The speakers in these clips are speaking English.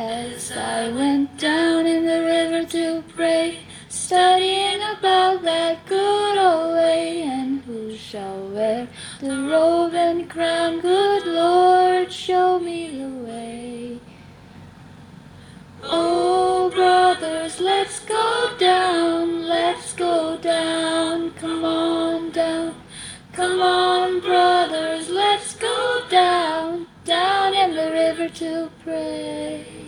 As I went down in the river to pray, studying about that good old way, and who shall wear the robe and crown? Good Lord, show me the way. Oh, brothers, let's go down, let's go down, come on down. Come on, brothers, let's go down, down in the river to pray.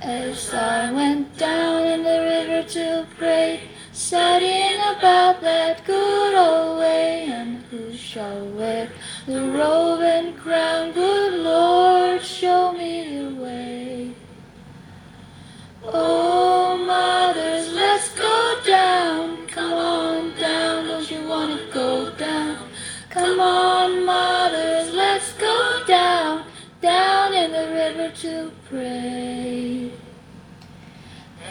As I went down in the river to pray, studying about that good old way, and who shall wear the robe and crown? Good Lord, show me the way. Oh, mothers, let's go down. Come on down, don't you want to go down? Come on, mothers, let's go down, down in the river to pray.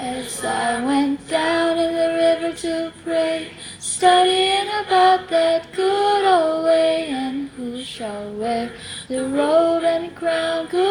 As I went down in the river to pray, studying about that good old way, and who shall wear the robe and crown? Good